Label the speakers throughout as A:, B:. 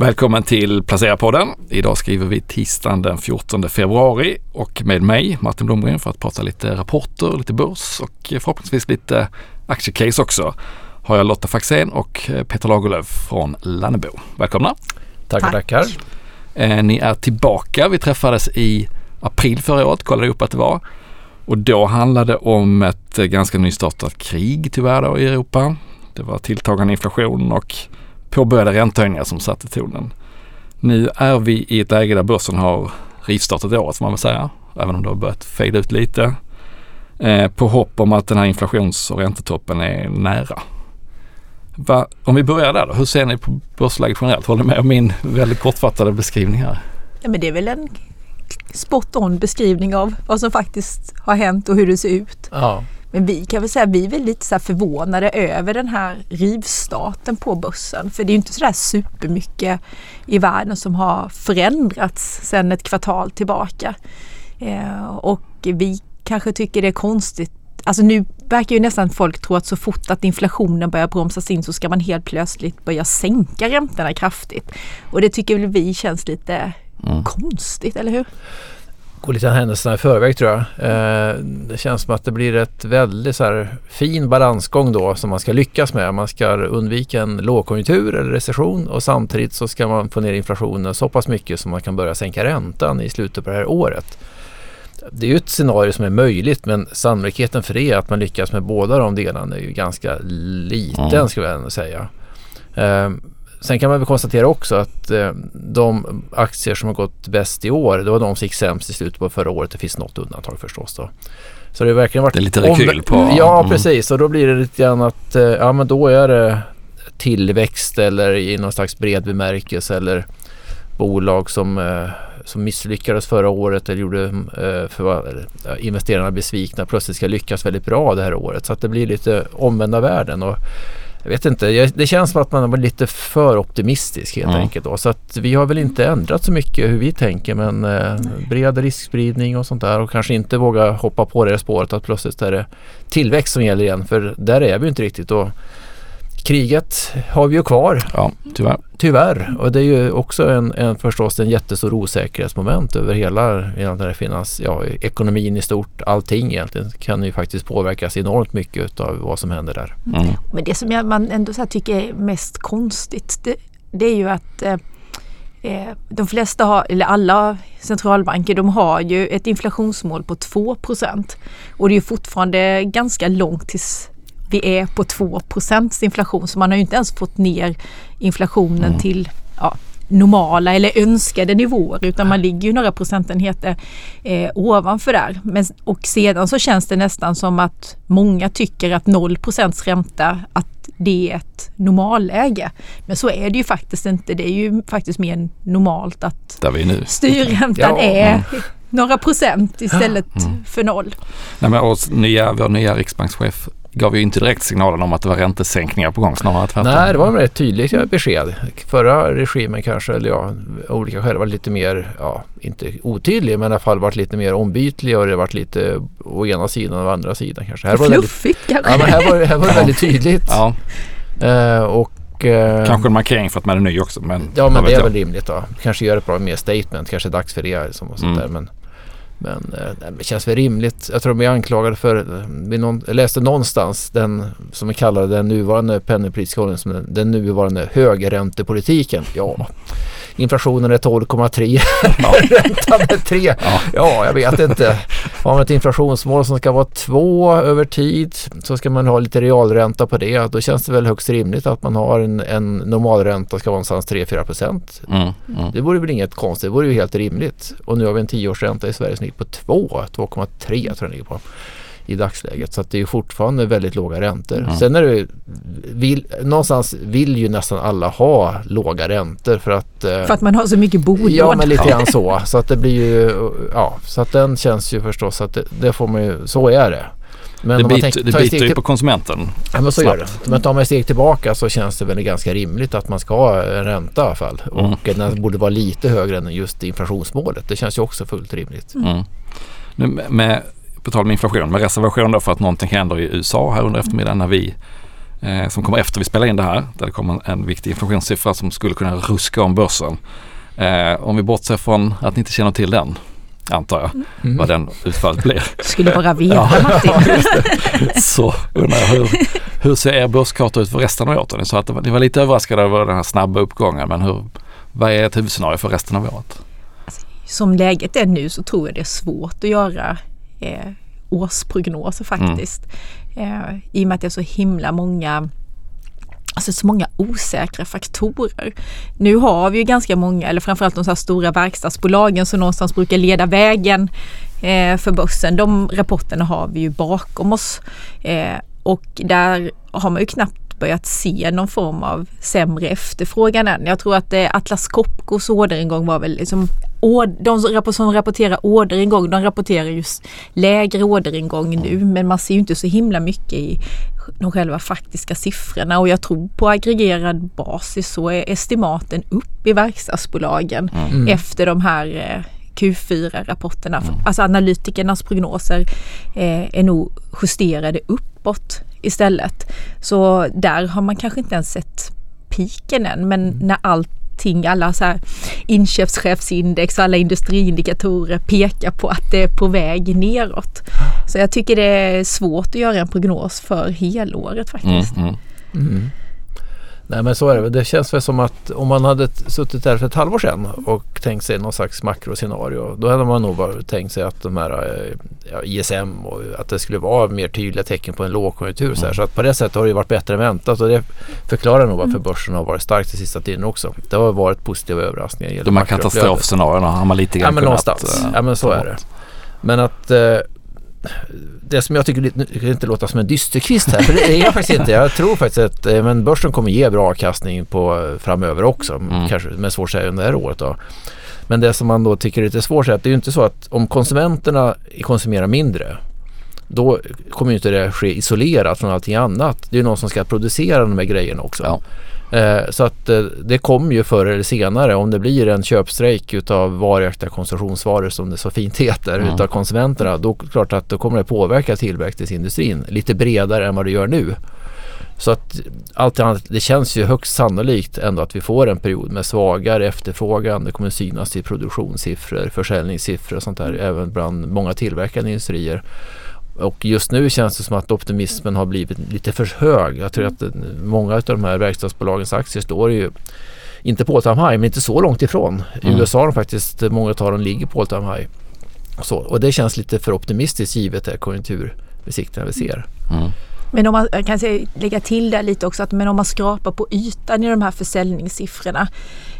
A: Välkommen till Placera-podden. Idag skriver vi tisdagen den 14 februari och med mig Martin Blomgren för att prata lite rapporter, lite börs och förhoppningsvis lite aktiecase också har jag Lotta Faxén och Peter Lagerlöf från Lannebo. Välkomna!
B: Tackar, Tack. tackar!
A: Eh, ni är tillbaka. Vi träffades i april förra året, kollade upp att det var. Och då handlade det om ett ganska nystartat krig tyvärr då i Europa. Det var tilltagande inflation och påbörjade räntehöjningar som satte tonen. Nu är vi i ett läge där börsen har rivstartat året får man väl säga, även om det har börjat fejda ut lite. Eh, på hopp om att den här inflations och räntetoppen är nära. Va, om vi börjar där då, hur ser ni på börsläget generellt? Håller ni med om min väldigt kortfattade beskrivning här?
C: Ja, men det är väl en spot on beskrivning av vad som faktiskt har hänt och hur det ser ut. Ja. Men vi kan väl säga att vi är väldigt så förvånade över den här rivstarten på börsen. För det är ju inte sådär supermycket i världen som har förändrats sedan ett kvartal tillbaka. Eh, och vi kanske tycker det är konstigt Alltså nu verkar ju nästan folk tro att så fort att inflationen börjar bromsas in så ska man helt plötsligt börja sänka räntorna kraftigt. Och det tycker väl vi känns lite mm. konstigt, eller hur?
B: Gå lite händelserna i förväg tror jag. Eh, det känns som att det blir ett väldigt så här, fin balansgång då som man ska lyckas med. Man ska undvika en lågkonjunktur eller recession och samtidigt så ska man få ner inflationen så pass mycket så man kan börja sänka räntan i slutet på det här året. Det är ju ett scenario som är möjligt men sannolikheten för det att man lyckas med båda de delarna är ju ganska liten mm. skulle jag ändå säga. Eh, Sen kan man väl konstatera också att eh, de aktier som har gått bäst i år, det var de som gick sämst i slutet på förra året. Det finns något undantag förstås då.
A: Så det har verkligen varit... Det är lite rekyl på...
B: Ja, mm. precis. Och då blir det lite grann att, eh, ja men då är det tillväxt eller i någon slags bred bemärkelse eller bolag som, eh, som misslyckades förra året eller gjorde eh, för, investerarna besvikna plötsligt ska lyckas väldigt bra det här året. Så att det blir lite omvända världen. Och jag vet inte, det känns som att man var lite för optimistisk helt mm. enkelt. Då. Så att vi har väl inte ändrat så mycket hur vi tänker men eh, bred riskspridning och sånt där och kanske inte våga hoppa på det spåret att plötsligt är det tillväxt som gäller igen för där är vi inte riktigt. Och kriget har vi ju kvar.
A: Ja, tyvärr.
B: Tyvärr. Och det är ju också en, en förstås en jättestor osäkerhetsmoment över hela, hela den finans, ja, ekonomin i stort. Allting egentligen kan ju faktiskt påverkas enormt mycket av vad som händer där.
C: Mm. Men det som jag, man ändå så tycker är mest konstigt det, det är ju att eh, eh, de flesta har, eller alla centralbanker, de har ju ett inflationsmål på 2% och det är fortfarande ganska långt tills vi är på 2% inflation så man har ju inte ens fått ner inflationen mm. till ja, normala eller önskade nivåer utan man ligger ju några procentenheter eh, ovanför där. Men, och sedan så känns det nästan som att många tycker att 0% ränta att det är ett normalläge. Men så är det ju faktiskt inte. Det är ju faktiskt mer normalt att styrräntan ja. är mm. några procent istället mm. för noll.
A: Nej, men och nya, vår nya riksbankschef gav ju inte direkt signalen om att det var räntesänkningar på gång snarare
B: tvärtom. Nej, det var ett tydligt besked. Förra regimen kanske, eller ja, olika skäl var lite mer, ja, inte otydlig men i alla fall varit lite mer ombytlig och det varit lite å ena sidan och å andra sidan kanske.
C: Här var Fluffigt kanske?
B: Ja, men här var, här var det väldigt tydligt. Ja. Uh, och
A: uh, Kanske en markering för att man är ny också. Men
B: ja, men det är jag. väl rimligt då. Kanske göra ett bra mer statement. Kanske dags för det. Som och sånt mm. där. Men, men eh, det känns väl rimligt. Jag tror de är anklagade för, eh, vi jag läste någonstans den som vi kallar den nuvarande penningpolitiska hållningen som den, den nuvarande högräntepolitiken. Ja, inflationen är 12,3. Ja. Räntan är 3. Ja. ja, jag vet inte. Har man ett inflationsmål som ska vara 2 över tid så ska man ha lite realränta på det. Då känns det väl högst rimligt att man har en, en normalränta ska vara någonstans 3-4 procent. Mm, mm. Det vore väl inget konstigt. Det vore ju helt rimligt. Och nu har vi en tioårsränta i Sverige som ligger på 2. 2,3 tror jag den ligger på i dagsläget. Så att det är fortfarande väldigt låga räntor. Mm. Sen är det vill, någonstans vill ju nästan alla ha låga räntor för att
C: eh, För att man har så mycket bolån.
B: Ja men lite grann så. Så att det blir ju ja så att den känns ju förstås att det, det får man ju, så är det.
A: Men det, bit, tänker, det biter ju på konsumenten.
B: Ja men så snabbt. gör det. Men tar man ett steg tillbaka så känns det väl ganska rimligt att man ska ha en ränta i alla fall. Mm. Och den borde vara lite högre än just inflationsmålet. Det känns ju också fullt rimligt. Mm.
A: Nu med på tal om inflation, med reservation då för att någonting händer i USA här under eftermiddagen när vi eh, som kommer efter vi spelar in det här. Där det kommer en viktig inflationssiffra som skulle kunna ruska om börsen. Eh, om vi bortser från att ni inte känner till den antar jag,
B: Mm.
A: vad den utfallet blir.
C: Skulle bara veta
A: Ja.
C: Martin.
A: Så undrar jag hur, hur ser er börskarta ut för resten av året? Ni sa att det var- ni var lite överraskade över den här snabba uppgången men hur, vad är ert huvudscenario för resten av året?
C: Som läget är nu så tror jag det är svårt att göra eh, årsprognoser faktiskt. Eh, I och med att det är så himla många Alltså så många osäkra faktorer. Nu har vi ju ganska många, eller framförallt de så här stora verkstadsbolagen som någonstans brukar leda vägen eh, för börsen. De rapporterna har vi ju bakom oss. Eh, och där har man ju knappt börjat se någon form av sämre efterfrågan än. Jag tror att eh, Atlas Copcos orderingång var väl liksom de som rappor- som rapporterar orderingång, de rapporterar just lägre orderingång nu men man ser ju inte så himla mycket i de själva faktiska siffrorna och jag tror på aggregerad basis så är estimaten upp i verkstadsbolagen
B: Mm.
C: efter de här eh, Q4-rapporterna. Alltså analytikernas prognoser eh, är nog justerade uppåt istället. Så där har man kanske inte ens sett piken än men när allting, alla så här inköpschefsindex och alla industriindikatorer pekar på att det är på väg neråt. Så jag tycker det är svårt att göra en prognos för helåret faktiskt.
A: Mm, mm.
B: Mm. Nej men så är det. Det känns väl som att om man hade suttit där för ett halvår sedan och tänkt sig någon slags makroscenario. Då hade man nog bara tänkt sig att de här eh, ja, ISM och att det skulle vara mer tydliga tecken på en lågkonjunktur. Så, här. så att på det sättet har det ju varit bättre än väntat och det förklarar nog varför börsen har varit stark den sista tiden också. Det har varit positiva överraskningar.
A: De här katastrofscenarierna har man lite
B: Ja
A: grann
B: men
A: kunnat,
B: någonstans.
A: eh,
B: Ja men så är det. Men att eh, det som jag tycker, nu kan inte låta som en dysterkvist här, för det är jag faktiskt inte. Jag tror faktiskt att eh, men börsen kommer ge bra avkastning på eh, framöver också.
A: Mm.
B: Kanske, men svårt att säga under det här året då. Men det som man då tycker är lite svårt är att det är ju inte så att om konsumenterna konsumerar mindre då kommer ju inte det ske isolerat från allting annat. Det är ju någon som ska producera de här grejerna också.
A: Ja.
B: Eh, så att eh, det kommer ju förr eller senare om det blir en köpstrejk utav varaktiga konsumtionsvaror som det så fint heter
A: Mm.
B: utav konsumenterna. Då klart att då kommer det påverka tillverkningsindustrin lite bredare än vad det gör nu. Så att allt annat, det känns ju högst sannolikt ändå att vi får en period med svagare efterfrågan. Det kommer synas i produktionssiffror, försäljningssiffror och sånt där även bland många tillverkande industrier. Och just nu känns det som att optimismen har blivit lite för hög. Jag tror att många av de här verkstadsbolagens aktier står ju inte på all time high men inte så långt ifrån. I
A: Mm.
B: USA har de faktiskt, många av dem ligger på all time high. Så, och det känns lite för optimistiskt givet det konjunkturbesiktningar vi ser.
A: Mm.
C: Men om man jag kan säga, lägga till där lite också att men om man skrapar på ytan i de här försäljningssiffrorna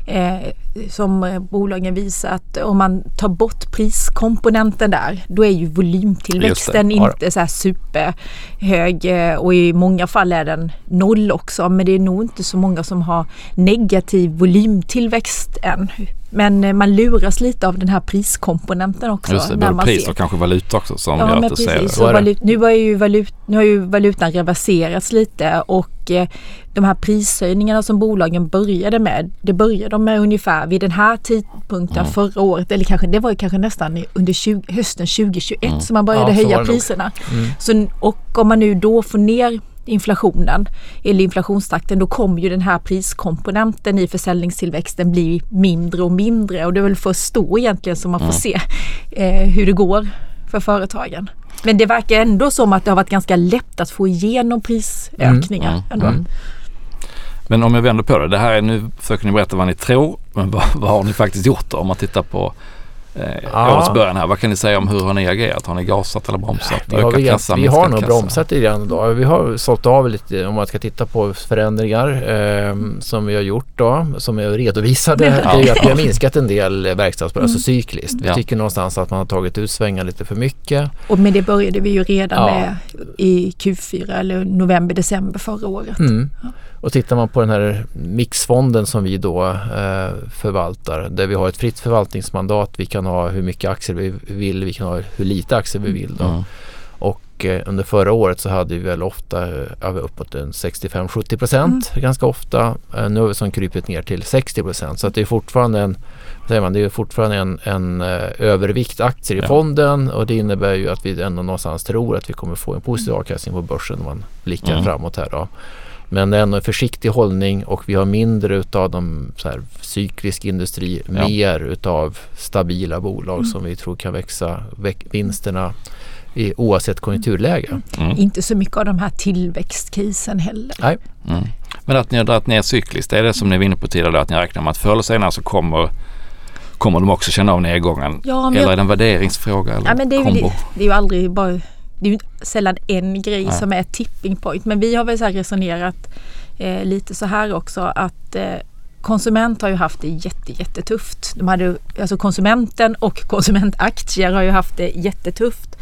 C: eh, som eh, bolagen visar att om man tar bort priskomponenten där då är ju volymtillväxten inte så här superhög eh, och i många fall är den noll också men det är nog inte så många som har negativ volymtillväxt än. Men eh, man luras lite av den här priskomponenten också.
A: Just det,
C: när man
A: pris
C: ser.
A: och kanske valuta också som gör
C: Ja, men
A: att det ser
C: precis.
B: Det.
C: valut, nu, var ju valut, nu har ju valutan reverserats lite och eh, de här prishöjningarna som bolagen började med, det började de med ungefär vid den här tidpunkten
A: Mm.
C: förra året, eller kanske det var ju kanske nästan under 20, hösten 2021
A: Mm.
C: som man började
B: Ja,
C: höja priserna.
B: Mm.
C: Så, och om man nu då får ner inflationen eller inflationstakten då kommer ju den här priskomponenten i försäljningstillväxten bli mindre och mindre och det är väl först då egentligen som man får
A: Mm.
C: se eh, hur det går för företagen. Men det verkar ändå som att det har varit ganska lätt att få igenom prisökningar
A: Mm,
C: ändå.
B: Mm.
A: Men om jag vänder på det. Det här är nu försöker ni berätta vad ni tror. Men vad, vad har ni faktiskt gjort då? Om man tittar på
B: Ja.
A: årets början här. Vad kan ni säga om hur har ni agerat? Har ni gasat eller bromsat?
B: Vi har,
A: Ökat
B: vi,
A: kassan,
B: vi har nog
A: kassan?
B: bromsat lite grann då. Vi har sålt av lite om man ska titta på förändringar eh, som vi har gjort då. Som är redovisade.
C: Ja.
B: Det är att vi har minskat en del verkstadsbolag, alltså cykliskt. Vi
A: Ja.
B: tycker någonstans att man har tagit ut svängar lite för mycket.
C: Och med det började vi ju redan
B: Ja.
C: med i Q4 eller november, december förra året.
B: Mm. Och tittar man på den här mixfonden som vi då eh, förvaltar där vi har ett fritt förvaltningsmandat. Vi kan ha hur mycket aktier vi vill, vi kan ha hur lite aktier vi vill. Då.
A: Mm.
B: Och eh, under förra året så hade vi väl ofta eh, uppåt en 65-70 procent ganska ofta. Eh, nu har vi som krypit ner till 60 procent så att det är fortfarande en säger man, det är fortfarande en, en eh, övervikt aktier i
A: Ja.
B: fonden och det innebär ju att vi ändå någonstans tror att vi kommer få en positiv avkastning på börsen om man blickar
A: Mm.
B: framåt här då. Men det är ändå en försiktig hållning och vi har mindre utav de så här, cyklisk industri,
A: Ja.
B: mer utav stabila bolag
C: Mm.
B: som vi tror kan växa väx- vinsterna i, oavsett konjunkturläge.
A: Mm.
C: Inte så mycket av de här tillväxtkrisen heller.
B: Nej,
A: Mm. Men att ni har dragit ner cykliskt, det är det som ni var inne på tidigare att ni räknar med att förr eller senare så kommer, kommer de också känna av nedgången?
C: Ja, men
A: eller är det en värderingsfråga eller
C: Ja, men det, är
A: kombo?
C: det är ju aldrig bara det är ju sällan en grej
A: Nej.
C: som är tipping point. Men vi har väl så resonerat eh, lite så här också att eh, konsument har ju haft det jätte, jättetufft. De hade, alltså konsumenten och konsumentaktier har ju haft det jättetufft.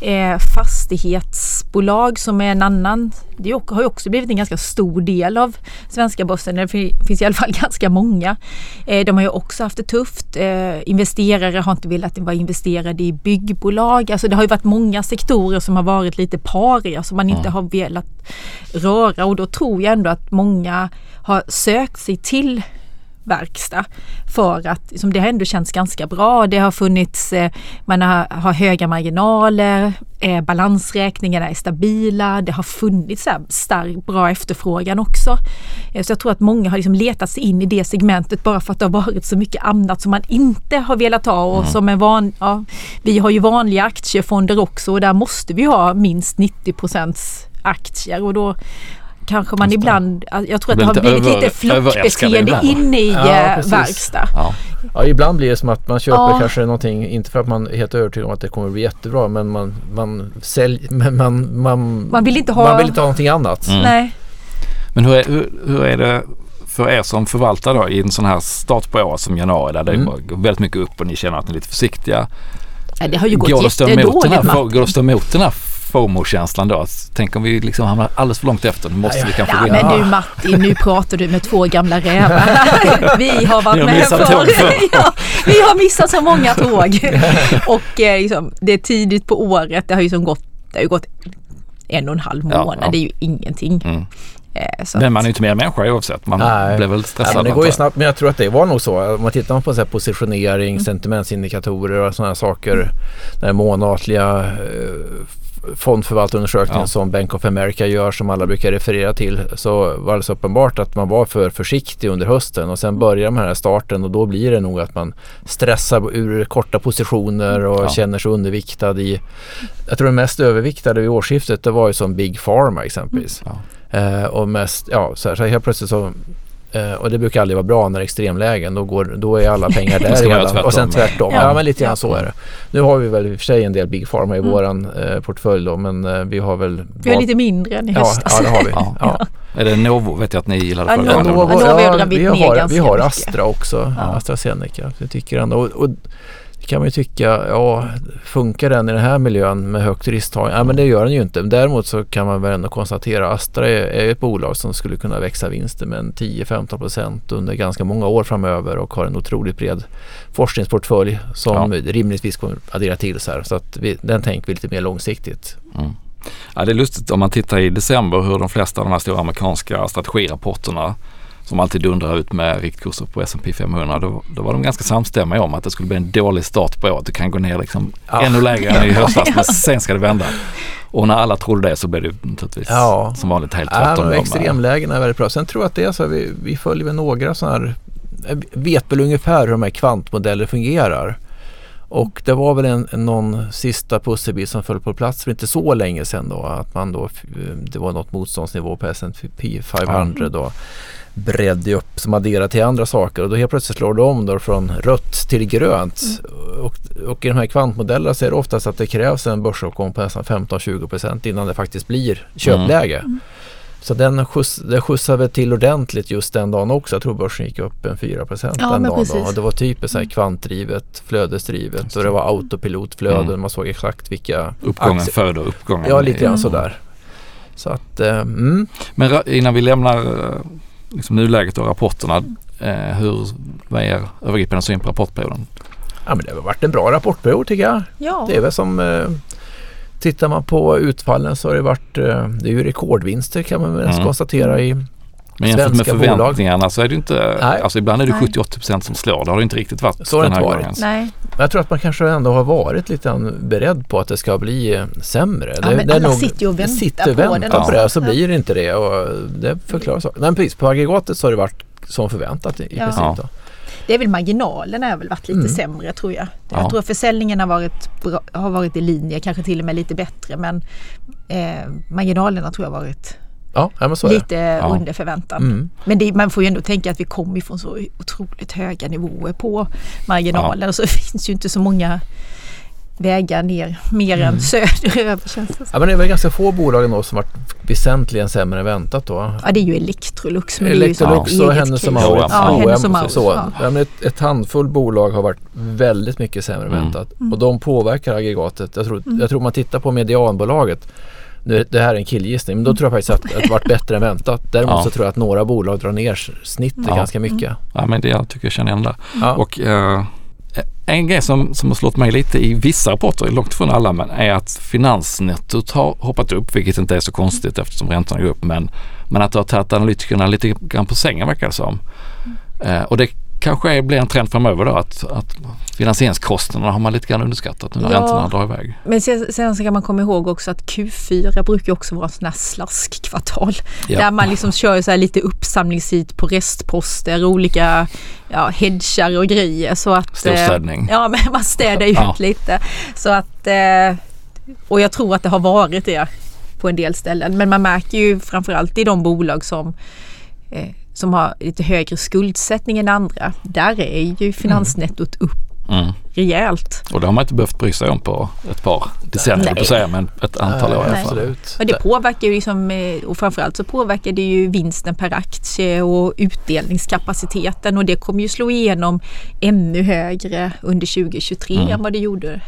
C: Eh, fastighetsbolag som är en annan, det har ju också blivit en ganska stor del av svenska börsen. Det fin- finns i alla fall ganska många. Eh, de har ju också haft det tufft. Eh, investerare har inte velat vara investerade i byggbolag. Alltså det har ju varit många sektorer som har varit lite pariga som man inte har velat röra och då tror jag ändå att många har sökt sig till verkstad för att som det har ändå känts ganska bra. Det har funnits, eh, man har, har höga marginaler, eh, balansräkningarna är stabila, det har funnits här stark, bra efterfrågan också. Eh, så jag tror att många har liksom letat sig in i det segmentet bara för att det har varit så mycket annat som man inte har velat ha och som är van, ja, vi har ju vanliga aktiefonder också och där måste vi ha minst 90 aktier och då kanske man ibland, jag tror att
A: Det
C: har blivit
A: över-
C: lite flockbeteende inne i
B: Ja,
C: eh,
B: precis.
C: verkstad.
A: Ja.
B: Ja, ibland blir det som att man köper
C: Ja.
B: kanske någonting, inte för att man är helt övertygad om att det kommer bli jättebra, men man, man säljer, men man, man,
C: Man vill inte ha-
B: man vill inte ha någonting annat.
A: Mm.
C: Nej.
A: Men hur är, hur, hur är det för er som förvaltar då i en sån här start på året som januari där det
B: Mm.
A: går väldigt mycket upp och ni känner att ni är lite försiktiga.
C: Ja, det har ju gått jättedåligt.
A: går det att stå emot den här FOMO-känslan då? Tänk om vi liksom hamnar alldeles för långt efter. Nu måste
B: Ja,
A: vi kanske
C: Ja
A: gå in.
C: men du Martin, nu pratar du med två gamla rävar. Vi har varit med
A: förr.
C: ja, Vi har missat så många tåg. Och eh, liksom, det är tidigt på året, det har ju som gått, det har ju gått en och en halv månad,
A: ja.
C: det är ju ingenting.
A: Mm.
C: Eh, så
A: Men man är ju inte mer människa oavsett. Man
B: Nej.
A: blir väl stressad.
B: men det går ju
A: jag.
B: snabbt, men jag tror att det var nog så. Om man tittar på så här positionering, sentimentsindikatorer och sådana saker. Den månatliga eh, fondförvaltarundersökningen
A: Ja.
B: som Bank of America gör som alla brukar referera till så var det alldeles uppenbart att man var för försiktig under hösten och sen börjar den här starten och då blir det nog att man stressar ur korta positioner och
A: Ja.
B: känner sig underviktad i jag tror den mest överviktade vid årsskiftet det var ju som Big Pharma exempelvis.
A: Ja.
B: Eh, och mest, ja, så, här, så helt plötsligt så eh, och det brukar aldrig vara bra när det är extremlägen. Då, går, då är alla pengar där redan. Och sen
A: tvärtom.
C: Ja.
B: Ja, men lite grann
C: Ja.
B: så är det. Nu har vi väl i och för sig en del Big Pharma i
C: Mm.
B: våran eh, portfölj då. Men eh, vi har väl...
C: vi har lite mindre än i
B: ja,
C: höstas.
B: ja, det har vi.
A: Ja.
B: Ja.
A: Är det Novo? Vet jag att ni gillade
C: Ja,
A: förra
C: Novo.
A: gången.
C: Novo. Novo
B: ja, vi har, vi har. Astra också.
A: Ja.
B: AstraZeneca. Jag tycker ändå. Och, och det kan man ju tycka, ja funkar den i den här miljön med högt risktagande? Ja men det gör den ju inte. Däremot så kan man väl ändå konstatera att Astra är, är ett bolag som skulle kunna växa vinsten med en 10-15 procent under ganska många år framöver och har en otroligt bred forskningsportfölj som rimligtvis kommer addera till så här. Så att vi, den tänker vi lite mer långsiktigt.
A: Mm. Ja, det är lustigt om man tittar i december hur de flesta av de här stora amerikanska strategirapporterna som alltid dundrar ut med riktkurser på S&P 500 då, då var de ganska samstämmiga om att det skulle bli en dålig start på året. Det kan gå ner liksom
B: Ja.
A: ännu lägre än i höstas men sen ska det vända. Och när alla trodde det så blev det naturligtvis
B: Ja.
A: som vanligt helt
B: Ja,
A: tvärtom. med-
B: extremlägena är väldigt bra. Sen tror jag att det är så. Vi, vi följer väl några sådana här. Vet väl ungefär hur de här kvantmodeller fungerar. Och det var väl en, någon sista pusselbit som föll på plats för inte så länge sedan då. Att man då, det var något motståndsnivå på S&P 500 då. Bredde upp som adderar till andra saker och då helt plötsligt slår det om då från rött till grönt. Och, och i de här kvantmodellerna så är det oftast att det krävs en börsuppgång på nästan 15-20% innan det faktiskt blir köpläge. Så den, skjuts, den skjutsade väl till ordentligt just den dagen också. Jag tror börsen gick upp en 4 procent
C: Ja,
B: den dagen. Då.
C: precis.
B: Och det var typiskt så här kvantdrivet, flödesdrivet och det var autopilotflöden.
A: Mm.
B: Man såg exakt vilka
A: Uppgången
B: aktier-
A: föder uppgången.
B: Ja, lite grann
C: Mm.
B: sådär. Så att, eh, mm.
A: Men innan vi lämnar eh, liksom nuläget och rapporterna. Eh, hur, vad är er övergripande syn på rapportperioden?
B: ja, men det har varit en bra rapportperiod tycker jag.
C: Ja.
B: Det är väl som eh, Tittar man på utfallen så har det varit eh, Det är ju rekordvinster kan man väl
A: Mm.
B: konstatera i
A: Men jämfört med
B: Svenska bolag.
A: förväntningarna så är det inte,
B: Nej.
A: alltså ibland är det
C: Nej.
A: 78% som slår. Det har det inte riktigt varit
B: Så det
A: den här
B: inte
A: gången.
B: varit.
C: Nej,
B: Men jag tror att man kanske ändå har varit lite beredd på att det ska bli eh, sämre.
C: Ja,
B: det,
C: men
B: det är
C: alla
B: nog-
C: sitter ju och
B: det
C: väntar
B: sitter
C: på
B: och väntar på
C: också.
B: det så
C: Ja.
B: blir det inte det och det förklarar saken. Men precis, på aggregatet så har det varit som förväntat i,
C: Ja.
B: princip.
A: Ja.
B: Då.
C: Det är väl marginalerna har väl varit lite
B: Mm.
C: sämre tror jag.
A: Ja.
C: Jag tror att försäljningen har varit, bra, har varit i linje, kanske till och med lite bättre men eh, marginalerna tror jag har varit
B: Ja, ja men så är det.
C: lite under förväntan.
B: Mm.
C: Men det, man får ju ändå tänka att vi kommer ifrån så otroligt höga nivåer på marginalen och så finns ju inte så många vägar ner mer
B: Mm.
C: än söderöver känns det.
B: Ja, men det är väl ganska få bolag ändå som varit väsentligen sämre än väntat då.
C: Ja det är ju Electrolux men det
B: Electrolux
C: ett
B: och Hennes och Mauritz.
C: Ja,
A: Ja,
C: Hennes och
B: H&M,
C: Mauritz. Ja.
B: Ja, ett, ett handfull bolag har varit väldigt mycket sämre än
A: Mm.
B: väntat. Och de påverkar aggregatet. Jag tror, jag tror man tittar på medianbolaget. Nu, det här är en killgissning men då tror jag faktiskt att, att det varit bättre än väntat. Däremot
A: Ja.
B: så tror jag att några bolag drar ner snittet
A: Ja.
B: ganska mycket.
A: Ja, men det jag tycker jag känner igen det.
B: Ja.
A: Och eh, en grej som, som har slått mig lite i vissa rapporter, långt från alla, men är att finansnettot har hoppat upp, vilket inte är så konstigt eftersom räntorna går upp. Men, men att det har tagit analytikerna lite grann på sängen verkar det som. Eh, och det kanske är, blir en trend framöver då att, att finansieringskostnaderna har man lite grann underskattat nu när
C: Ja.
A: räntorna drar iväg.
C: Men sen, sen så kan man komma ihåg också att Q4 brukar också vara sån här slaskkvartal.
A: Ja.
C: Där man liksom kör så lite uppsamlingshit på restposter, olika ja, hedgar och grejer. Så att, eh,
A: Storstädning.
C: Ja, men man städar ut
A: Ja.
C: lite. Så att, eh, och jag tror att det har varit det på en del ställen. Men man märker ju framförallt i de bolag som eh, som har lite högre skuldsättning än andra. Där är ju finansnettot upp
A: Mm.
C: rejält.
A: Och det har man inte behövt bry sig om på ett par decennier, på säga, men ett antal år i alla
C: Nej.
A: fall.
C: Och det påverkar ju liksom, eh, och framförallt så påverkar det ju vinsten per aktie och utdelningskapaciteten och det kommer ju slå igenom ännu högre under 2023
A: Mm.
C: än vad det gjorde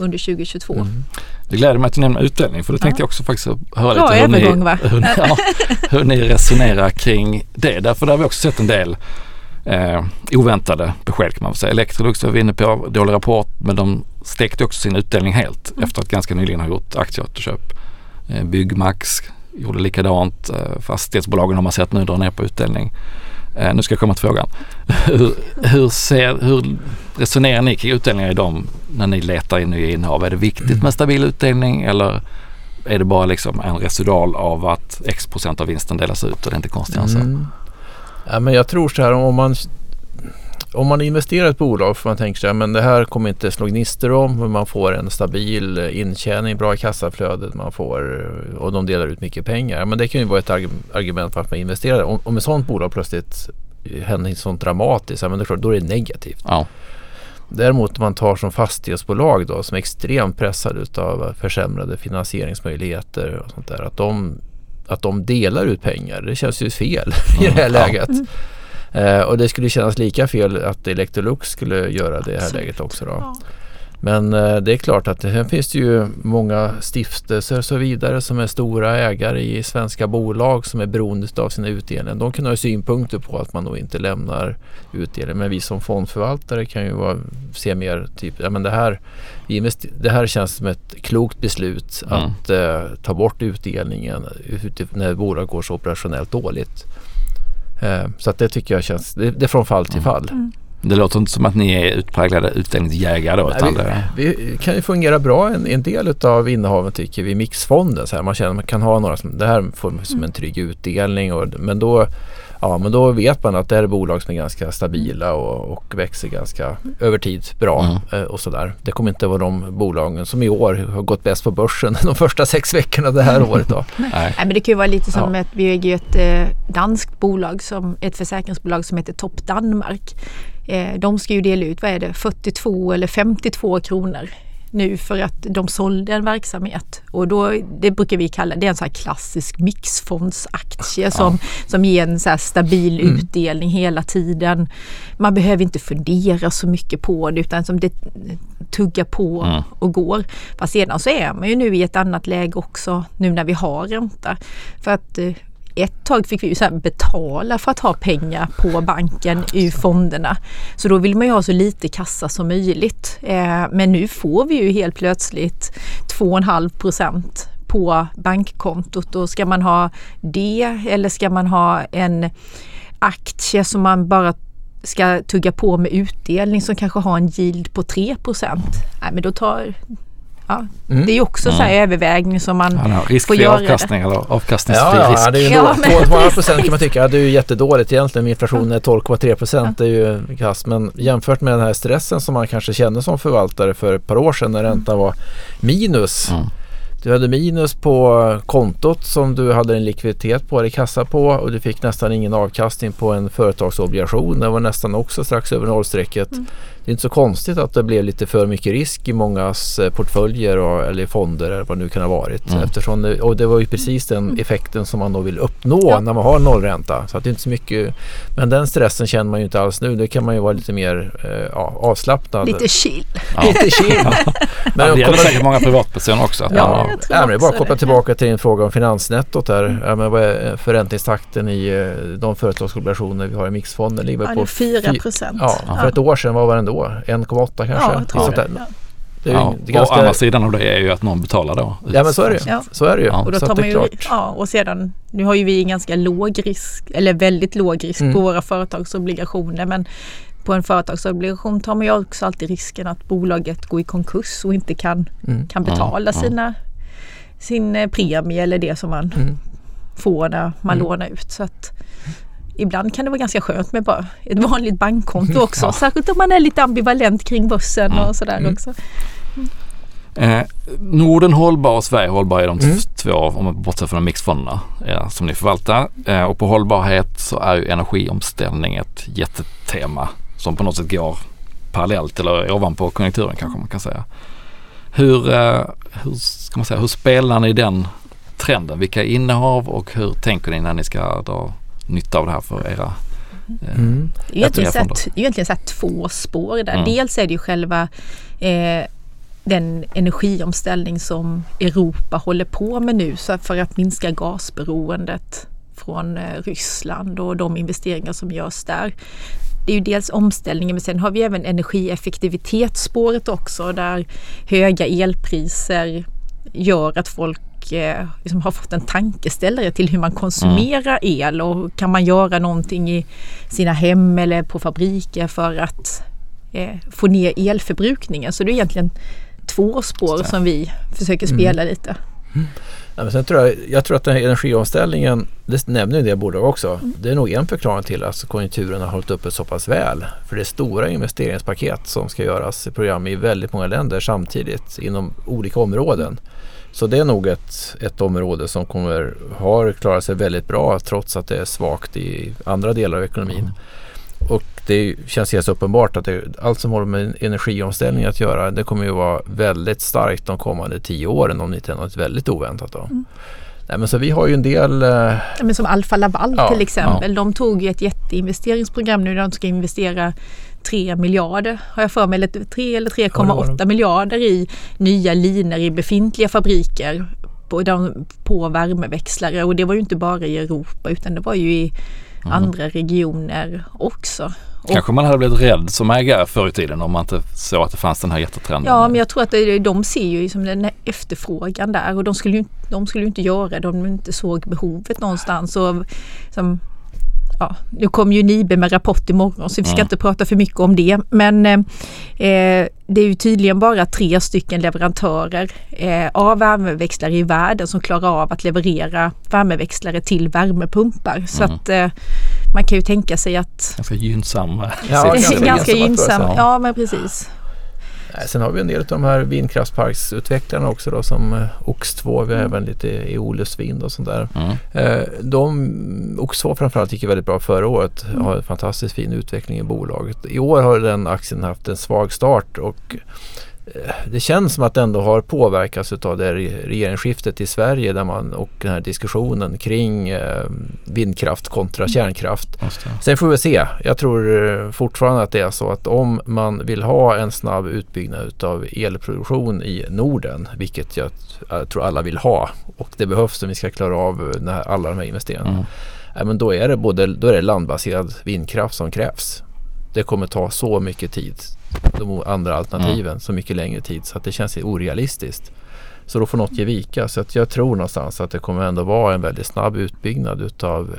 C: under 2022.
B: Mm.
A: Det gläder mig att du nämner utdelning för det tänkte
C: Ja.
A: jag också faktiskt höra
C: Bra
A: lite hur ni,
C: va?
A: hur, ja, hur ni resonerar kring det. Därför där har vi också sett en del eh, oväntade besked kan man väl säga. Electrolux var vi inne på, dålig rapport men de stekte också sin utdelning helt
C: Mm.
A: efter att ganska nyligen ha gjort aktieåterköp. Eh, Byggmax gjorde likadant. Eh, fastighetsbolagen har man sett nu dra ner på utdelning. Eh, nu ska jag komma till frågan. hur, hur, ser, hur resonerar ni kring utdelningar i dem när ni letar in nya innehav? Är det viktigt med stabil utdelning eller är det bara liksom en residual av att x procent av vinsten delas ut och det är inte konstigt än så?
B: Mm. Ja, men jag tror så här om man om man investerar i ett bolag för man tänker sig men det här kommer inte slå gnistor om men man får en stabil eh, intjäning, bra i kassaflödet man får eh, och de delar ut mycket pengar. Men det kan ju vara ett arg- argument för att man investerar. Om, om ett sådant bolag plötsligt eh, händer något sånt dramatiskt, men det är klart, då är det negativt.
A: Ja,
B: Däremot om man tar som fastighetsbolag då som är extremt pressade utav försämrade finansieringsmöjligheter och sånt där. Att de, att de delar ut pengar, det känns ju fel i det här
A: Mm,
B: läget. Eh, och det skulle kännas lika fel att Electrolux skulle göra det i det här läget också då. Men eh, det är klart att det finns det ju många stiftelser och så vidare som är stora ägare i svenska bolag som är beroende av sina utdelningar. De kan ha synpunkter på att man då inte lämnar utdelning. Men vi som fondförvaltare kan ju vara, se mer typ, ja men det här, det här känns som ett klokt beslut
A: Mm.
B: att eh, ta bort utdelningen när bolag går så operationellt dåligt. Eh, så att det tycker jag känns, det, det är från fall till
A: Mm. Det låter inte som att ni är utpräglade utdelningsjägare då.
B: Nej, vi, vi kan ju fungera bra en, en del av innehaven tycker vi. Mixfonden så här. Man känner man kan ha några som det här får som en trygg utdelning. Och, men, då, ja, men då vet man att det här är bolag som är ganska stabila och, och växer ganska över tid bra.
A: Mm.
B: Eh, och sådär. Det kommer inte vara de bolagen som i år har gått bäst på börsen de första sex veckorna det här året. Då.
A: nej.
C: Nej, men det kan ju vara lite som
B: Ja.
C: att vi äger ett eh, danskt bolag, som, ett försäkringsbolag som heter Topp Danmark. Eh, de ska ju dela ut, vad är det, 42 eller 52 kronor nu för att de sålde en verksamhet. Och då, det brukar vi kalla, det är en här klassisk mixfondsaktie som, som ger en så stabil
B: Mm.
C: utdelning hela tiden. Man behöver inte fundera så mycket på det utan som det tuggar på
A: Mm.
C: och går. Fast sedan så är man ju nu i ett annat läge också nu när vi har ränta. För att eh, ett tag fick vi ju så här betala för att ha pengar på banken i fonderna. Så då vill man ju ha så lite kassa som möjligt. Eh, men nu får vi ju helt plötsligt 2,5 procent på bankkontot. Och ska man ha det eller ska man ha en aktie som man bara ska tugga på med utdelning som kanske har en yield på 3 Nej men då tar Ja,
B: Mm.
C: Det är också så här övervägning som man
A: Ja,
C: får
A: riskfri
C: göra
A: avkastning eller avkastningsfri
B: Ja, ja,
A: risk.
B: det är ju
C: Ja,
B: ändå
C: men-
B: 2,5 procent kan man tycka, ja, det är ju jättedåligt egentligen med inflationen är 12,3 procent. Det är ju kass. Men jämfört med den här stressen som man kanske kände som förvaltare för ett par år sedan när räntan var minus.
A: Mm.
B: Du hade minus på kontot som du hade en likviditet på eller kassa på och du fick nästan ingen avkastning på en företagsobligation. Den var nästan också strax över nollstrecket.
C: Mm.
B: Det är inte så konstigt att det blev lite för mycket risk i mångas eh, portföljer och, eller fonder eller vad det nu kan ha varit.
A: Mm.
B: Eftersom det, och det var ju precis den effekten som man då vill uppnå
C: Ja.
B: när man har nollränta. Så att det är inte så mycket, men den stressen känner man ju inte alls nu. Det kan man ju vara lite mer eh, ja, avslappnad.
C: lite chill.
A: Ja.
B: Lite chill.
A: Men det gäller säkert många privatpersoner också.
B: Ja,
C: Ja, jag tror
B: ja, det är bara att koppla tillbaka till din fråga om finansnettot här. Ja, men vad är förräntningstakten i eh, de företagsobligationer vi har i mixfonden? ligger
C: Ja,
B: på
C: 4
B: fy-
C: procent.
B: Ja, för ett år sedan, var den då? 1,8 kanske?
C: Ja, jag tror
B: Sånt
C: det. Ja.
B: Är ju
A: Ja.
B: det är ganska...
A: Och andra sidan av det är ju att någon betalar då.
B: Ja men så är det ju.
C: Ja.
B: Så är det ju.
A: Ja.
C: Och då tar
B: att det
C: man ju, ja och sedan, nu har ju vi en ganska låg risk, eller väldigt låg risk
B: Mm.
C: på våra företagsobligationer men på en företagsobligation tar man ju också alltid risken att bolaget går i konkurs och inte kan,
B: Mm.
C: kan betala
A: Mm.
C: sina, sin eh, premie eller det som man
B: Mm.
C: får när man
B: Mm.
C: lånar ut. Så att ibland kan det vara ganska skönt med bara ett vanligt bankkonto också.
A: Ja.
C: Särskilt om man är lite ambivalent kring börsen
A: Mm.
C: och sådär
B: Mm.
C: också.
A: Eh, Norden hållbar och Sverige hållbar är de
B: Mm.
A: två, om man bortser från de mixfonderna eh, som ni förvaltar. Eh, och på hållbarhet så är ju energiomställning ett jättetema som på något sätt går parallellt eller ovanpå konjunkturen kanske man kan säga. Hur, eh, hur, ska man säga, hur spelar ni den trenden? Vilka innehav och hur tänker ni när ni ska dra nytta av det här för era eh,
B: Mm.
C: Egentligen, så här, det är egentligen så två spår där.
A: Mm.
C: Dels är det ju själva eh, den energiomställning som Europa håller på med nu så för att minska gasberoendet från eh, Ryssland och de investeringar som görs där. Det är ju dels omställningen men sen har vi även energieffektivitetsspåret också där höga elpriser gör att folk eh, liksom har fått en tankeställare till hur man konsumerar el och kan man göra någonting i sina hem eller på fabriker för att eh, få ner elförbrukningen. Så det är egentligen två spår som vi försöker spela lite.
B: Ja, men sen tror jag, jag tror att den här energiomställningen, det nämner ju det bolag också, det är nog en förklaring till att konjunkturen har hållit uppe så pass väl. För det är stora investeringspaket som ska göras i program i väldigt många länder samtidigt inom olika områden. Så det är nog ett, ett område som kommer, har klarat sig väldigt bra trots att det är svagt i andra delar av ekonomin. Och det känns helt uppenbart att det, allt som har med energiomställning att göra det kommer ju vara väldigt starkt de kommande tio åren om det inte är något väldigt oväntat. Då.
C: Mm.
B: Nej, men så vi har ju en del eh,
C: Ja, Men som Alfa Laval
B: Ja,
C: till exempel. De tog ett jätteinvesteringsprogram nu där de ska investera 3 miljarder, har jag för mig, eller 3 eller
B: Ja, det var
C: 3,8
B: det.
C: miljarder i nya linor i befintliga fabriker på, de- på värmeväxlare och det var ju inte bara i Europa utan det var ju i andra regioner också. Och,
A: Kanske man hade blivit rädd som ägare förr i tiden om man inte såg att det fanns den här jättetrenden.
C: ja men jag tror att det- de ser ju som den här efterfrågan där och de skulle ju, de skulle ju inte göra det om de inte såg behovet någonstans. Och, som, ja, nu kommer ju Nibe med rapport imorgon så vi ska
A: Mm.
C: inte prata för mycket om det. Men eh, eh, det är ju tydligen bara tre stycken leverantörer eh, av värmeväxlare i världen som klarar av att leverera värmeväxlare till värmepumpar. Så
A: Mm.
C: att eh, man kan ju tänka sig att
A: Ganska gynnsam.
B: Ja,
C: det är
B: ganska
C: gynnsam. Ja men precis.
B: Nej, sen har vi en del av de här vindkraftsparksutvecklarna också då som eh, Ox2, vi har även lite i Olufsvind och sånt där.
A: Mm.
B: Eh, de, Ox2 framförallt gick ju väldigt bra förra året. Har en fantastiskt fin utveckling i bolaget. I år har den aktien haft en svag start och det känns som att det ändå har påverkats av det re- regeringsskiftet i Sverige där man, och den här diskussionen kring eh, vindkraft kontra kärnkraft.
A: Just det.
B: Sen får vi se. Jag tror eh, fortfarande att det är så att om man vill ha en snabb utbyggnad av elproduktion i Norden, vilket jag, tror alla vill ha och det behövs om vi ska klara av här, alla de här investeringarna.
A: Mm.
B: Ja, men då är det både då är det landbaserad vindkraft som krävs. Det kommer ta så mycket tid. De andra alternativen så mycket längre tid så att det känns orealistiskt. Så då får något ge vika. Så att jag tror någonstans att det kommer ändå vara en väldigt snabb utbyggnad utav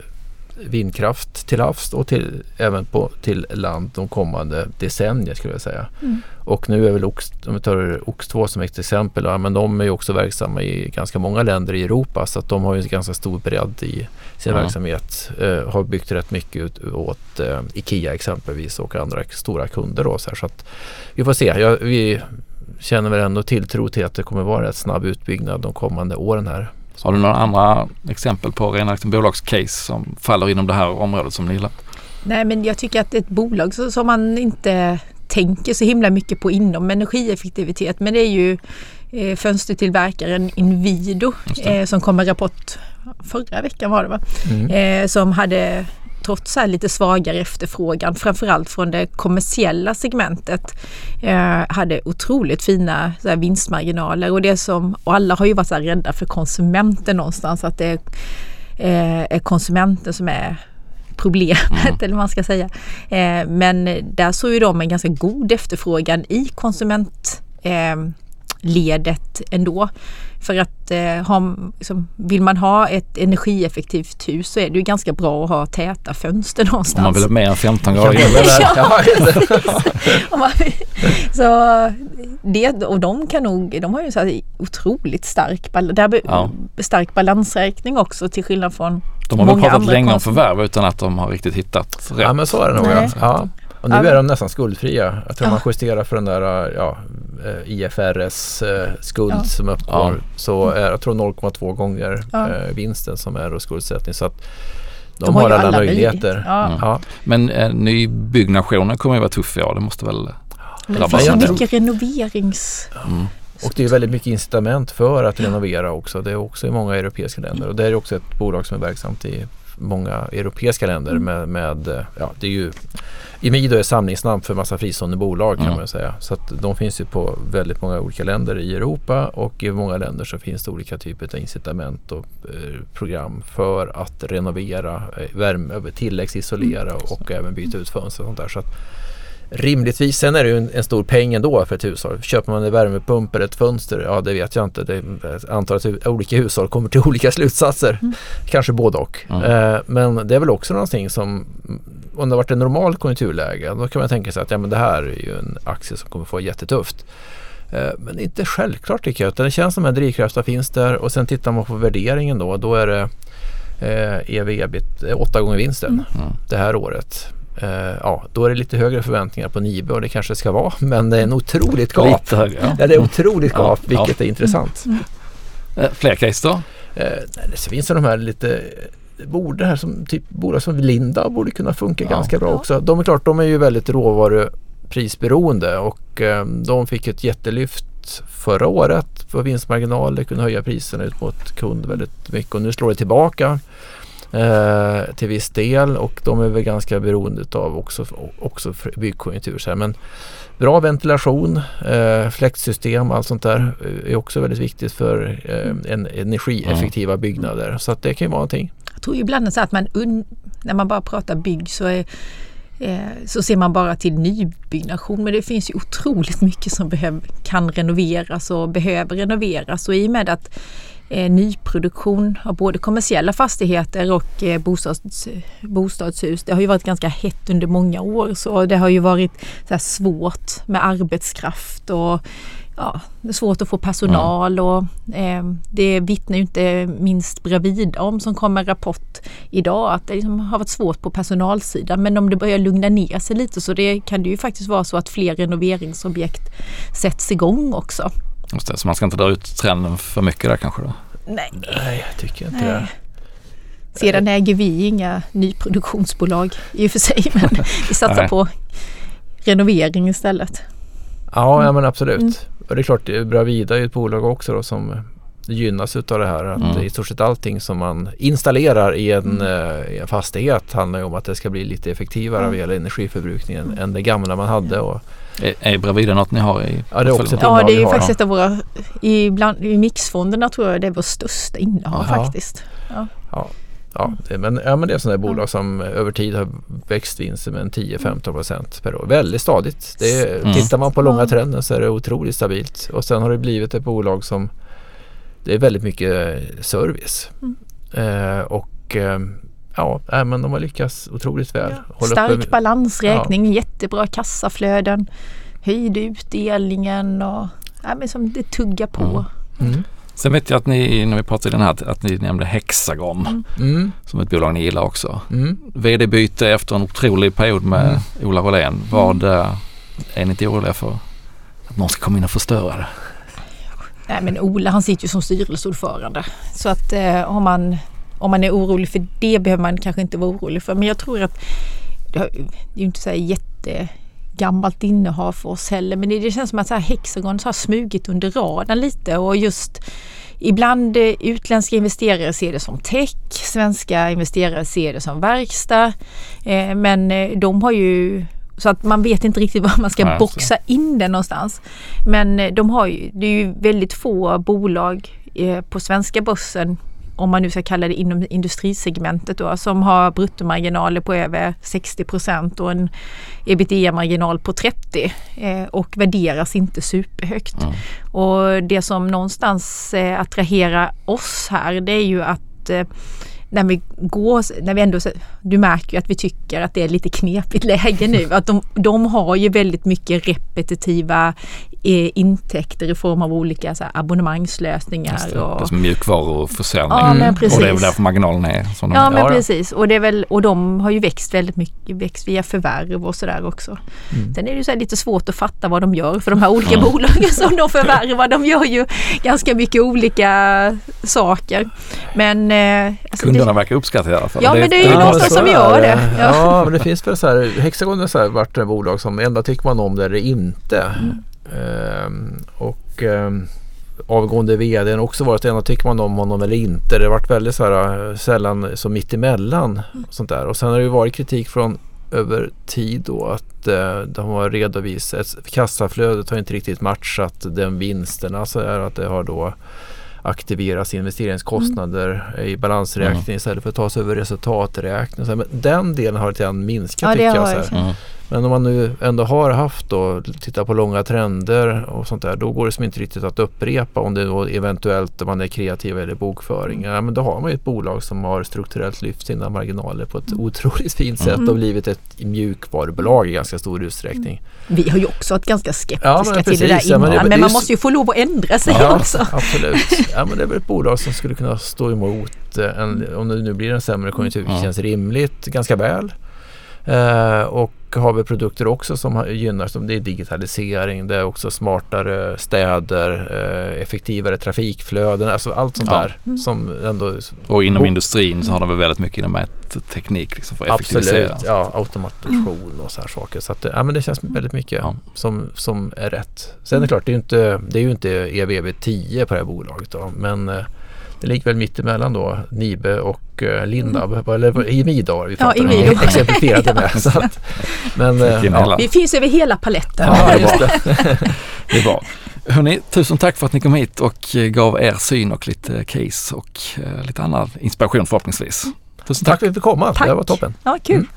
B: vindkraft till havs och till, även på, till land de kommande decennier skulle jag säga.
C: Mm.
B: Och nu är väl Ox, om vi tar Ox 2 som ett exempel, ja, men de är ju också verksamma i ganska många länder i Europa så att de har ju en ganska stor bredd i sin
A: Mm.
B: verksamhet. Eh, har byggt rätt mycket ut, åt eh, IKEA exempelvis och andra stora kunder då. Så, här, så att vi får se. Ja, vi känner väl ändå tilltro till att det kommer vara rätt snabb utbyggnad de kommande åren här.
A: Har du några andra exempel på rena liksom bolagscase som faller inom det här området som ni gillar?
C: Nej men jag tycker att ett bolag så- som man inte tänker så himla mycket på inom energieffektivitet men det är ju eh, fönstertillverkaren
A: det.
C: eh, som kom med rapport förra veckan var det va?
B: Mm.
C: Eh, som hade trots här lite svagare efterfrågan framförallt från det kommersiella segmentet eh, hade otroligt fina så här, vinstmarginaler och det som och alla har ju varit så här rädda för konsumenten någonstans att det är, eh, är konsumenten som är problemet
A: Mm.
C: eller vad man ska säga. Eh, men där såg ju de en ganska god efterfrågan i konsument eh, ändå. För att eh, ha, liksom, vill man ha ett energieffektivt hus så är det ju ganska bra att ha täta fönster
A: Om man
C: någonstans.
A: vill ha mer än 15
B: Kan
A: grader.
B: Ja,
C: Om man vill- så det, och de kan nog, de har ju så här otroligt stark, bal- där,
A: Ja.
C: stark balansräkning också till skillnad från
A: De har väl pratat länge om förvärv utan att de har riktigt hittat rätt.
B: ja men så är det nog. Ja. Och nu är de nästan skuldfria. Jag tror
C: Ja.
B: man justerar för den där ja, eh, IFRS eh,
C: Ja.
B: som uppgår.
A: Ja.
B: Så är jag tror 0,2 gånger
C: Ja.
B: eh, vinsten som är skuldsättning. Så att de,
C: De
B: har, alla,
C: alla
B: möjligheter.
C: möjligheter. Ja.
B: Ja.
A: Men eh, nybyggnationen kommer ju vara tuff i år. Det måste väl...
C: Men det finns
B: det.
C: mycket renoverings...
A: Mm.
B: Och det är väldigt mycket incitament för att renovera också. Det är också i många europeiska länder. Och det är också ett bolag som är verksamt i många europeiska länder
C: Mm.
B: med, med eh, ja det är ju Imido är samlingsnamn för massa fristående bolag kan
A: Mm.
B: man säga. Så att de finns ju på väldigt många olika länder i Europa och i många länder så finns det olika typer av incitament och eh, program för att renovera, eh, värme, tilläggsisolera och även byta ut fönster och sånt där. Så att Rimligtvis, sen är det ju en, en stor peng ändå för ett hushåll. Köper man en värmepump eller ett fönster, ja det vet jag inte. Det, jag antar att olika hushåll kommer till olika slutsatser.
C: Mm.
B: Kanske både och.
A: Mm.
B: Eh, men det är väl också någonting som, om det har varit en normal konjunkturläge, då kan man tänka sig att ja, men det här är ju en aktie som kommer få jättetufft. Eh, Men inte självklart tycker jag, utan det känns som att drivkrafterna finns där och sen tittar man på värderingen då, då är det eh, ev ebit eh, åtta gånger vinsten
A: Mm.
B: det här året. Eh, ja, då är det lite högre förväntningar på Nibe och det kanske ska vara, men det är en otroligt gap.
A: Lite högre. Ja.
B: Ja, det är otroligt
A: Ja,
B: gap,
A: ja.
B: vilket är intressant.
A: Eh, Fler case då?
B: Eh, nej, det finns de här lite borde här som typ bolag som Linda borde kunna funka
A: Ja.
B: ganska bra
C: Ja.
B: också. De är klart, de är ju väldigt råvaruprisberoende och de fick ett jättelyft förra året på vinstmarginal. Det kunde höja priserna ut mot kund väldigt mycket och nu slår det tillbaka eh, till viss del och de är väl ganska beroende av också, också byggkonjunktur. Så här. Men bra ventilation, eh, fläktsystem, allt sånt där eh, är också väldigt viktigt för eh, en, energieffektiva byggnader. Så att det kan ju vara någonting.
C: Jag tror ibland så att man, när man bara pratar bygg så, är, eh, så ser man bara till nybyggnation men det finns ju otroligt mycket som behöv, kan renoveras och behöver renoveras och i och med att nyproduktion av både kommersiella fastigheter och eh, bostads, bostadshus. Det har ju varit ganska hett under många år så det har ju varit så svårt med arbetskraft och ja, det är svårt att få personal och eh, det vittnar ju inte minst Bravida om som kom med en rapport idag att det liksom har varit svårt på personalsidan men om det börjar lugna ner sig lite så det kan det ju faktiskt vara så att fler renoveringsobjekt sätts igång också.
A: Just det, så man ska inte dra ut trenden för mycket där kanske då?
C: Nej.
B: Nej, jag tycker inte det.
C: Nej. Sedan äger vi inga nyproduktionsbolag i och för sig men vi satsar på renovering istället.
B: Ja, ja men absolut.
C: Mm.
B: Och det är klart, Bravida är ett bolag också då som gynnas utav det här. Att
A: Mm.
B: i stort sett allting som man installerar i en,
C: Mm.
B: eh, fastighet handlar ju om att det ska bli lite effektivare
C: Mm.
B: vad gäller energiförbrukningen än det gamla man hade. Och,
A: Är, är Bravida något ni har i
B: Ja, det är också
C: Ja det är ju
B: har.
C: faktiskt ett av våra, i, bland, i mixfonderna tror jag det är vår största innehav
B: Jaha.
C: faktiskt.
B: ja, det, men, ja, men det är sådana här bolag som över tid har växt vinsten med en 10-15 procent per år. Väldigt stadigt. Det är,
A: Mm.
B: Tittar man på långa
C: Ja.
B: trenden så är det otroligt stabilt. Och sen har det blivit ett bolag som det är väldigt mycket service.
C: Mm.
B: Eh, och eh, ja, men de har lyckats otroligt väl.
C: Ja. Stark uppe, balansräkning, ja. jättebra kassaflöden, höjde utdelningen och ja, men som det tuggar på.
A: Mm. Mm. Sen vet jag att ni, när vi pratade den här, att ni nämnde Hexagon mm. mm. som ett bolag ni gillar också. Mm. VD-byte efter en otrolig period med mm. Ola Rollén. Vad eh, är ni inte oroliga för att någon ska komma in och förstöra det?
C: Nej men Ola han sitter ju som styrelseordförande så att eh, om, man, om man är orolig för det behöver man kanske inte vara orolig för. Men jag tror att det är ju inte så här jätte gammalt innehav för oss heller. Men det känns som att så här Hexagon har smugit under radarn lite och just Ibland eh, utländska investerare ser det som tech, svenska investerare ser det som verkstad. Eh, men eh, de har ju så att man vet inte riktigt var man ska Nej, boxa in det någonstans. Men de har ju, det är ju väldigt få bolag på svenska börsen om man nu ska kalla det inom industrisegmentet då, som har bruttomarginaler på över 60 procent och en ebitda-marginal på 30 eh, och värderas inte superhögt. Mm. Och det som någonstans eh, attraherar oss här det är ju att eh, när vi går, när vi ändå, du märker ju att vi tycker att det är lite knepigt läge nu. Att de, de har ju väldigt mycket repetitiva eh, intäkter i form av olika så här, abonnemangslösningar.
A: Det, och, det är som mjukvaruförsäljning. Ja, men precis. Och det är väl därför marginalen är som
C: de Ja men precis och, det är väl, och de har ju växt väldigt mycket, växt via förvärv och sådär också. Mm. Sen är det ju så lite svårt att fatta vad de gör för de här olika mm. bolagen som de förvärvar. De gör ju ganska mycket olika saker. Men
A: eh, alltså Det, verkar uppskatta det i alla fall.
C: Ja men det är ju ja, någon som gör det.
B: Ja. ja men det finns väl så här, Hexagon har så här varit ett bolag som ändå tycker man om det eller inte. Mm. Ehm, och ehm, avgående vd har också varit en, tycker man om honom eller inte. Det har varit väldigt så här, sällan så mittemellan. Mm. Och sånt där. Och sen har det ju varit kritik från över tid då att eh, de har redovisat, kassaflödet har inte riktigt matchat den vinsten. Alltså är att det har då aktiveras investeringskostnader mm. i balansräkning mm. istället för att tas över resultaträkning. Men den delen har lite grann minskat ja, tycker jag. Så. Men om man nu ändå har haft då, tittar på långa trender och sånt där, då går det som inte riktigt att upprepa om det då eventuellt man är kreativ eller bokföring. Ja, men då har man ju ett bolag som har strukturellt lyft sina marginaler på ett otroligt fint sätt mm. och blivit ett mjukvarubolag i ganska stor utsträckning.
C: Vi har ju också varit ganska skeptiska ja, till precis, det där innan, ja, men, det, men man måste ju få lov att ändra sig
B: ja,
C: också.
B: Absolut. Ja, men det är väl ett bolag som skulle kunna stå emot eh, en, om det nu blir en sämre konjunktur, mm. känns rimligt ganska väl. Uh, och har vi produkter också som gynnar som det är digitalisering, det är också smartare städer, uh, effektivare trafikflöden, alltså allt sånt ja. där. Mm. Som ändå,
A: och inom industrin så har de väldigt mycket inom mätteknik liksom för att effektivisera.
B: Absolut, ja, automation och så här saker. Så att, ja, men det känns väldigt mycket ja. som, som är rätt. Sen är det klart, det är ju inte, det är ju inte EVV 10 på det här bolaget då, men uh, det ligger väl mitt emellan då Nibe och uh, Lindab. Mm. Eller i Midar vi
C: ja, i Midar.
B: exemplifierat det med. Så att, men, uh,
C: ja. Vi finns över hela paletten.
B: Ja, det.
A: det är bra. Hörrni, tusen tack för att ni kom hit och eh, gav er syn och lite case och lite annan inspiration förhoppningsvis.
B: Tusen tack. tack för att vi fick komma. Tack. Det var toppen.
C: Ja, kul. Mm.